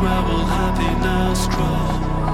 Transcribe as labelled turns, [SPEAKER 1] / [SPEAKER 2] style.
[SPEAKER 1] where will happiness grow?